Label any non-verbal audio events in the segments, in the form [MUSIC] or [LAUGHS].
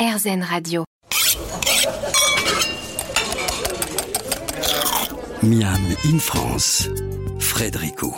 RZN Radio. Miam in France, Frédérico.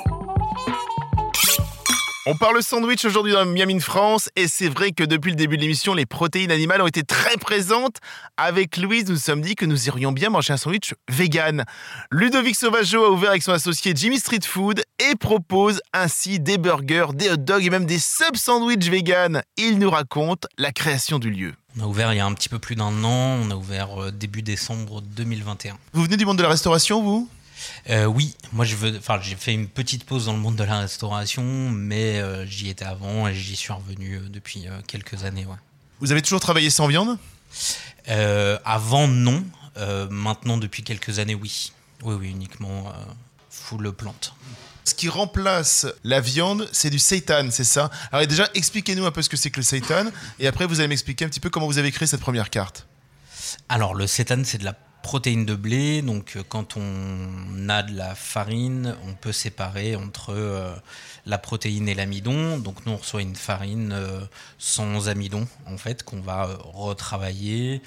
On parle sandwich aujourd'hui dans Miami France et c'est vrai que depuis le début de l'émission, les protéines animales ont été très présentes. Avec Louise, nous nous sommes dit que nous irions bien manger un sandwich vegan. Ludovic Sauvageau a ouvert avec son associé Jimmy Street Food et propose ainsi des burgers, des hot dogs et même des sub-sandwichs vegan. Il nous raconte la création du lieu. On a ouvert il y a un petit peu plus d'un an, on a ouvert euh, début décembre 2021. Vous venez du monde de la restauration, vous? Euh, oui, moi je veux, enfin j'ai fait une petite pause dans le monde de la restauration, mais euh, j'y étais avant et j'y suis revenu depuis euh, quelques années. Ouais. Vous avez toujours travaillé sans viande? Avant non, maintenant depuis quelques années oui, oui oui uniquement full plante. Ce qui remplace la viande, c'est du seitan, c'est ça Alors déjà, expliquez-nous un peu ce que c'est que le seitan, et après vous allez m'expliquer un petit peu comment vous avez créé cette première carte. Alors le sétane c'est de la protéine de blé, donc euh, quand on a de la farine, on peut séparer entre euh, la protéine et l'amidon. Donc nous on reçoit une farine euh, sans amidon en fait qu'on va retravailler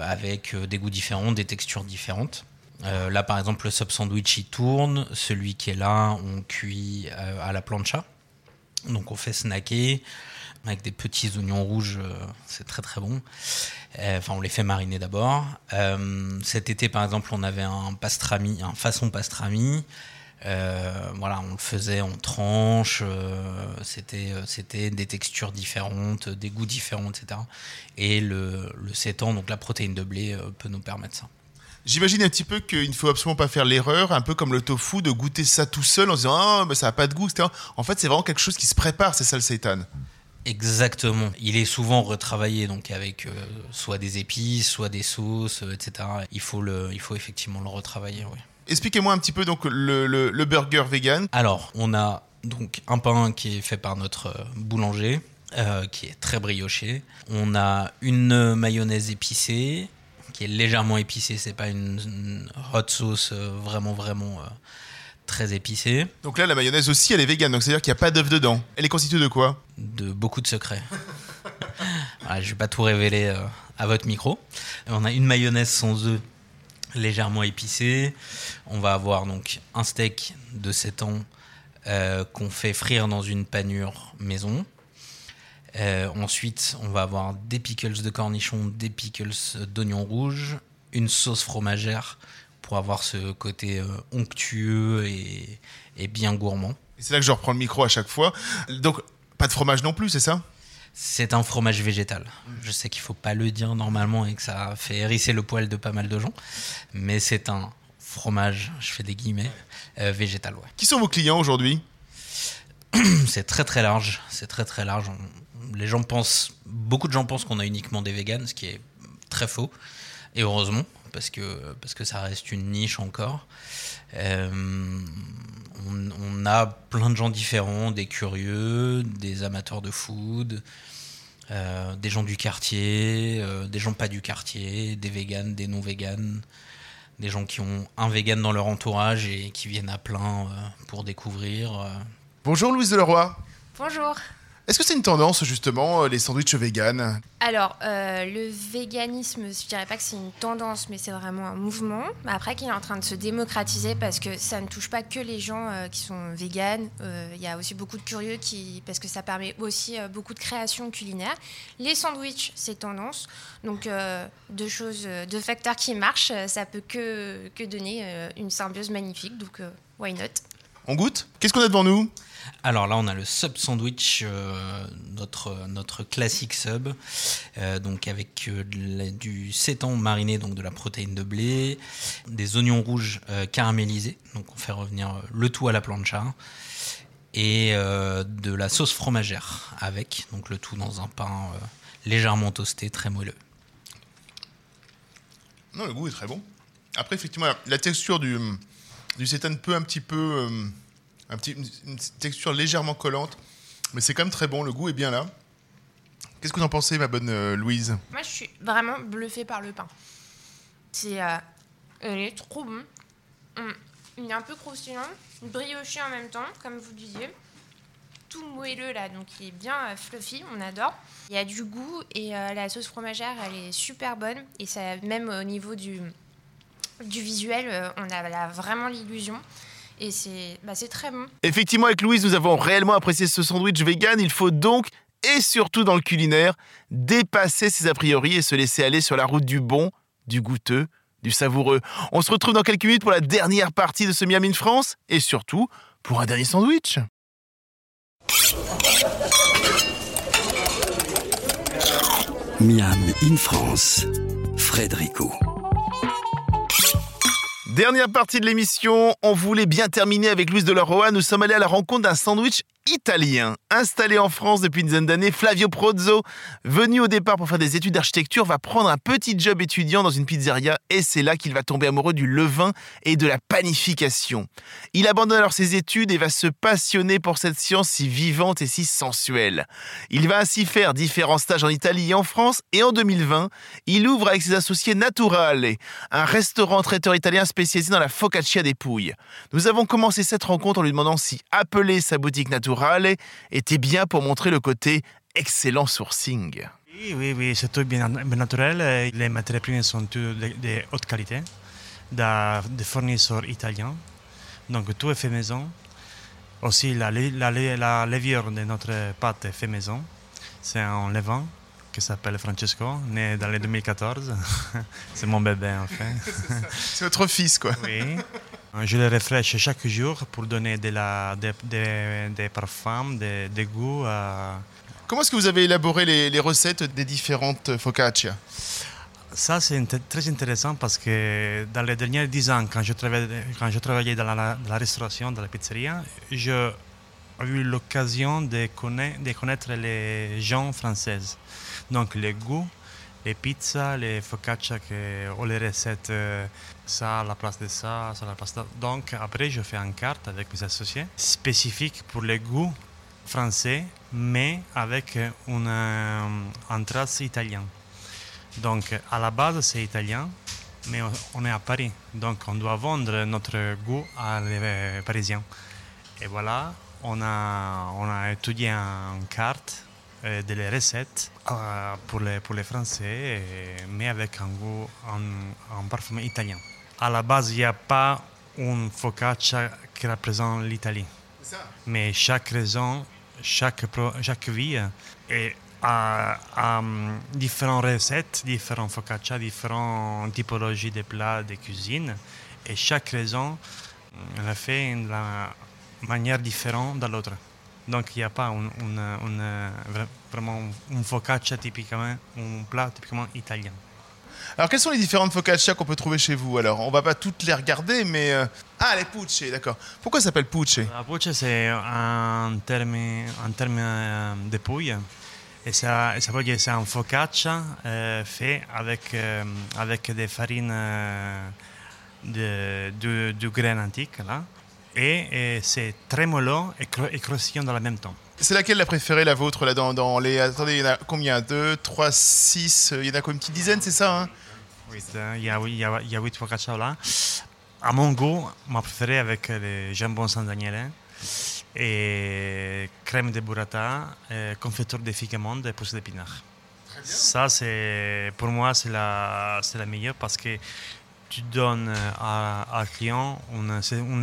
avec des goûts différents, des textures différentes. Euh, là par exemple le sub sandwich il tourne, celui qui est là on cuit euh, à la plancha. Donc on fait snacker avec des petits oignons rouges, euh, c'est très très bon. Enfin, on les fait mariner d'abord. Cet été, par exemple, on avait un pastrami, un façon pastrami. Voilà, on le faisait en tranches. c'était, c'était des textures différentes, des goûts différents, etc. Et le, le sétan, donc la protéine de blé, peut nous permettre ça. J'imagine un petit peu qu'il ne faut absolument pas faire l'erreur, un peu comme le tofu, de goûter ça tout seul en se disant ah, mais ça n'a pas de goût, etc. En fait, c'est vraiment quelque chose qui se prépare, c'est ça le seitan. Exactement. Il est souvent retravaillé, donc avec euh, soit des épices, soit des sauces, euh, etc. Il faut, le, il faut effectivement le retravailler, oui. Expliquez-moi un petit peu donc le, le- le burger vegan. Alors, on a donc un pain qui est fait par notre euh, boulanger, euh, qui est très brioché. On a une mayonnaise épicée, qui est légèrement épicée. C'est pas une, une hot sauce euh, vraiment vraiment euh, très épicée. Donc là, la mayonnaise aussi, elle est vegan, donc c'est-à-dire qu'il n'y a pas d'œuf dedans. Elle est constituée de quoi? De beaucoup de secrets. Voilà, [LAUGHS] je vais pas tout révéler euh, à votre micro. On a une mayonnaise sans œufs légèrement épicée. On va avoir donc un steak de 7 ans euh, qu'on fait frire dans une panure maison. Euh, ensuite, on va avoir des pickles de cornichons, des pickles d'oignons rouges, une sauce fromagère pour avoir ce côté euh, onctueux et, et bien gourmand. C'est là que je reprends le micro à chaque fois. Donc, pas de fromage non plus, c'est ça? C'est un fromage végétal. Je sais qu'il faut pas le dire normalement et que ça fait hérisser le poil de pas mal de gens, mais c'est un fromage, je fais des guillemets, euh, végétal. Ouais. Qui sont vos clients aujourd'hui? [CLEARS THROAT] C'est très très large, c'est très très large. On- les gens pensent, beaucoup de gens pensent qu'on a uniquement des véganes, ce qui est très faux. Et heureusement, parce que, parce que ça reste une niche encore. Euh, on, on a plein de gens différents, des curieux, des amateurs de food, euh, des gens du quartier, euh, des gens pas du quartier, des véganes, des non véganes, des gens qui ont un vegan dans leur entourage et qui viennent à plein euh, pour découvrir. euh, Bonjour Louise Deleroy. Bonjour. Est-ce que c'est une tendance justement, euh, les sandwichs vegan Alors, euh, le véganisme, je dirais pas que c'est une tendance, mais c'est vraiment un mouvement. Après, qu'il est en train de se démocratiser parce que ça ne touche pas que les gens euh, qui sont véganes. Il y a aussi beaucoup de curieux qui, parce que ça permet aussi beaucoup de création culinaire. Les sandwichs, c'est tendance. Donc, deux choses, deux facteurs qui marchent, ça peut que, que donner une symbiose magnifique. Donc, why not? On goûte? Qu'est-ce qu'on a devant nous? Alors là, on a le sub sandwich, euh, notre, notre classique sub, euh, donc avec euh, la- du sétan mariné, donc de la protéine de blé, des oignons rouges caramélisés, donc on fait revenir le tout à la plancha, et de la sauce fromagère avec, donc le tout dans un pain légèrement toasté, très moelleux. Non, le goût est très bon. Après, effectivement, la- la texture du, du seitan peut un petit peu. euh, un petit, une, texture légèrement collante, mais c'est quand même très bon. Le goût est bien là. Qu'est-ce que vous en pensez, ma bonne euh, Louise? Moi, je suis vraiment bluffée par le pain. C'est, euh, il est trop bon. Hum, Il est un peu croustillant, brioché en même temps, comme vous disiez. tout moelleux là, donc il est bien euh, fluffy, on adore. Il y a du goût et la sauce fromagère, elle est super bonne. Et ça, même au niveau du, du visuel, euh, on a là, vraiment l'illusion. Et c'est bah, c'est très bon. Effectivement, avec Louise, nous avons réellement apprécié ce sandwich vegan. Il faut donc, et surtout dans le culinaire, dépasser ses a priori et se laisser aller sur la route du bon, du goûteux, du savoureux. On se retrouve dans quelques minutes pour la dernière partie de ce Miami in France et surtout pour un dernier sandwich. Miam in France, Frédérico. Dernière partie de l'émission, on voulait bien terminer avec Louise de la Roa. Nous sommes allés à la rencontre d'un sandwich italien. Installé en France depuis une dizaine d'années, Flavio Prozzo, venu au départ pour faire des études d'architecture, va prendre un petit job étudiant dans une pizzeria et c'est là qu'il va tomber amoureux du levain et de la panification. Il abandonne alors ses études et va se passionner pour cette science si vivante et si sensuelle. Il va ainsi faire différents stages en Italie et en France et en 2020, il ouvre avec ses associés Naturale, un restaurant traiteur italien spécialisé dans la focaccia des pouilles. Nous avons commencé cette rencontre en lui demandant si appeler sa boutique Naturale était bien pour montrer le côté excellent sourcing. Oui, oui, oui, c'est tout bien, bien naturel. Les matières premières sont toutes de, de haute qualité, de, de fournisseurs italiens. Donc tout est fait maison. Aussi, la, la, la levure de notre pâte est fait maison. C'est un levain qui s'appelle Francesco, né dans les 2014. [LAUGHS] c'est mon bébé, en fait. [LAUGHS] c'est votre fils, quoi. Oui. Je le rafraîchis chaque jour pour donner de des de, de parfums, des de goûts. À... Comment est-ce que vous avez élaboré les, les recettes des différentes focaccia? Ça, c'est très intéressant parce que dans les derniers dix ans, quand je travaillais, quand je travaillais dans, la, dans la restauration, dans la pizzeria, j'ai eu l'occasion de connaître, de connaître les gens français. Donc, les goûts, les pizzas, les focaccia, que, ou les recettes, ça à la place de ça, ça à la place de ça. Donc, après, je fais une carte avec mes associés spécifique pour les goûts français, mais avec une, un trace italien. Donc, à la base, c'est italien, mais on est à Paris. Donc, on doit vendre notre goût à les Parisiens. Et voilà, on a, on a étudié une carte euh, de les recettes euh, pour, les, pour les Français, et, mais avec un goût, un, un parfum italien. À la base, il n'y a pas une focaccia qui représente l'Italie. Mais chaque raison, chaque, chaque ville est a, a um, différentes recettes, différentes focaccia, différentes typologies de plats de cuisine. Et chaque raison la fait de la manière différente de l'autre. Donc il n'y a pas une, une, une, vraiment une focaccia typiquement, un plat typiquement italien. Alors quelles sont les différentes focaccia qu'on peut trouver chez vous Alors? On va pas toutes les regarder, mais euh... ah les pucce, d'accord. Pourquoi ça s'appelle pucce? La pucce c'est un terme, un terme euh, de pouille. Et ça, ça veut dire c'est un focaccia euh, fait avec, euh, avec des farines de, de, du grain antique là. Et, et c'est très mollo et, cro et croustillant dans le même temps. C'est laquelle la préférée, la vôtre, là, dans, dans les... Attendez, il y en a combien? 2, 3, 6, il y en a quoi, une petite dizaine, c'est ça hein? Oui, il y a, oui, il y a, il y a 8 focaccia là. À mon goût, ma préférée avec les jambons San Daniele et crème de burrata, confiture de figues amandes et pousse d'épinards. Ça, c'est, pour moi, c'est la, c'est la meilleure parce que tu donnes à, à client une,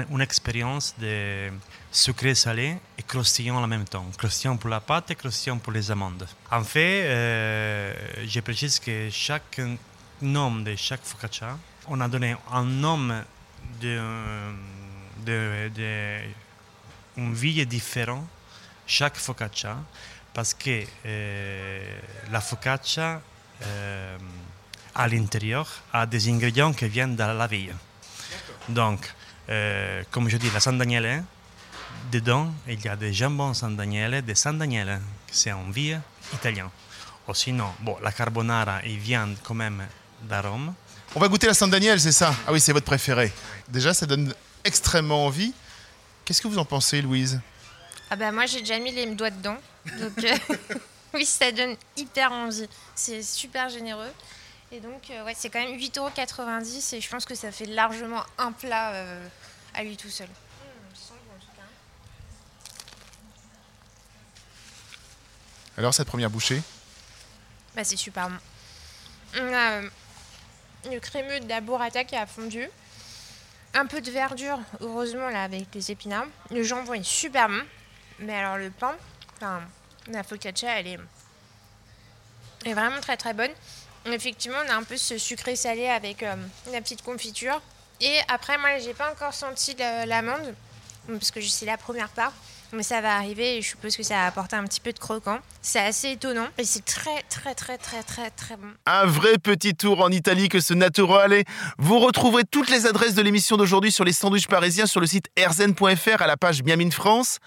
une, expérience de sucré salé et croustillant en même temps. Croustillant pour la pâte et croustillant pour les amandes. En fait, euh, je précise que chaque nom de chaque focaccia, on a donné un nom de, de, de une chaque focaccia parce que euh, la focaccia euh, à l'intérieur a des ingrédients qui viennent de la ville. Donc, euh, comme je dis, la San Daniele, dedans, il y a des jambons San Daniele, de San Daniele, c'est un vieux italien. Ou sinon, bon, la carbonara, il vient quand même de Rome. On va goûter la San Daniele, c'est ça? Ah oui, c'est votre préféré. Déjà, ça donne extrêmement envie. Qu'est-ce que vous en pensez, Louise? Ah bah moi, j'ai déjà mis les doigts dedans. Donc, euh, [LAUGHS] oui, ça donne hyper envie. C'est super généreux. Et donc, euh, ouais, c'est quand même 8,90€ et je pense que ça fait largement un plat euh, à lui tout seul. Alors, cette première bouchée? Bah, C'est super bon. On a euh, le crémeux de la burrata qui a fondu. Un peu de verdure, heureusement, là, avec les épinards. Le jambon est super bon. Mais alors, le pain, enfin, la focaccia, elle est, est vraiment très très bonne. Effectivement, on a un peu ce sucré salé avec euh, la petite confiture. Et après, moi, j'ai pas encore senti l'amande, parce que c'est la première part. Mais ça va arriver et je suppose que ça va apporter un petit peu de croquant. C'est assez étonnant et c'est très, très, très, très, très, très bon. Un vrai petit tour en Italie que ce Naturale. Vous retrouverez toutes les adresses de l'émission d'aujourd'hui sur les sandwichs parisiens sur le site erzen.fr à la page Miamine France.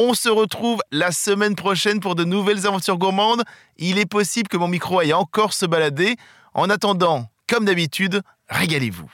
On se retrouve la semaine prochaine pour de nouvelles aventures gourmandes. Il est possible que mon micro aille encore se balader. En attendant, comme d'habitude, régalez-vous.